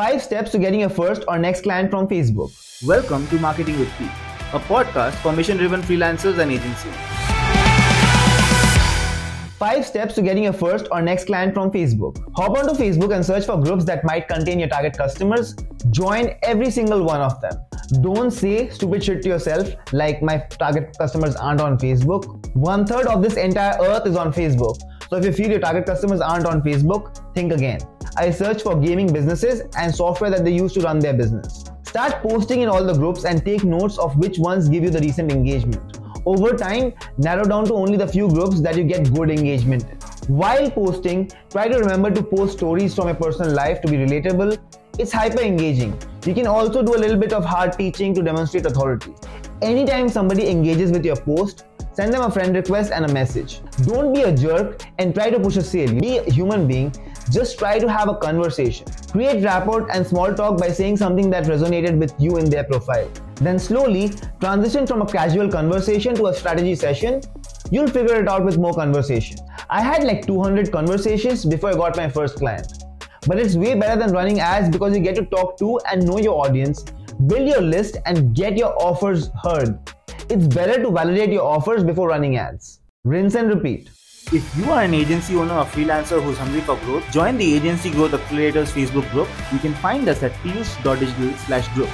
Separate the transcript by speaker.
Speaker 1: 5 steps to getting your first or next client from Facebook.
Speaker 2: Welcome to Marketing with Pete, a podcast for mission driven freelancers and agencies.
Speaker 1: 5 steps to getting your first or next client from Facebook. Hop onto Facebook and search for groups that might contain your target customers. Join every single one of them. Don't say stupid shit to yourself like my target customers aren't on Facebook. One third of this entire earth is on Facebook. So if you feel your target customers aren't on Facebook, think again. I search for gaming businesses and software that they use to run their business. Start posting in all the groups and take notes of which ones give you the recent engagement. Over time, narrow down to only the few groups that you get good engagement. While posting, try to remember to post stories from your personal life to be relatable. It's hyper engaging. You can also do a little bit of hard teaching to demonstrate authority. Anytime somebody engages with your post, send them a friend request and a message. Don't be a jerk and try to push a sale. Be a human being just try to have a conversation. Create rapport and small talk by saying something that resonated with you in their profile. Then slowly transition from a casual conversation to a strategy session. You'll figure it out with more conversation. I had like 200 conversations before I got my first client. But it's way better than running ads because you get to talk to and know your audience, build your list, and get your offers heard. It's better to validate your offers before running ads. Rinse and repeat.
Speaker 2: If you are an agency owner or freelancer who's hungry for growth, join the Agency Growth Accelerators Facebook group. You can find us at piyush.digital slash group.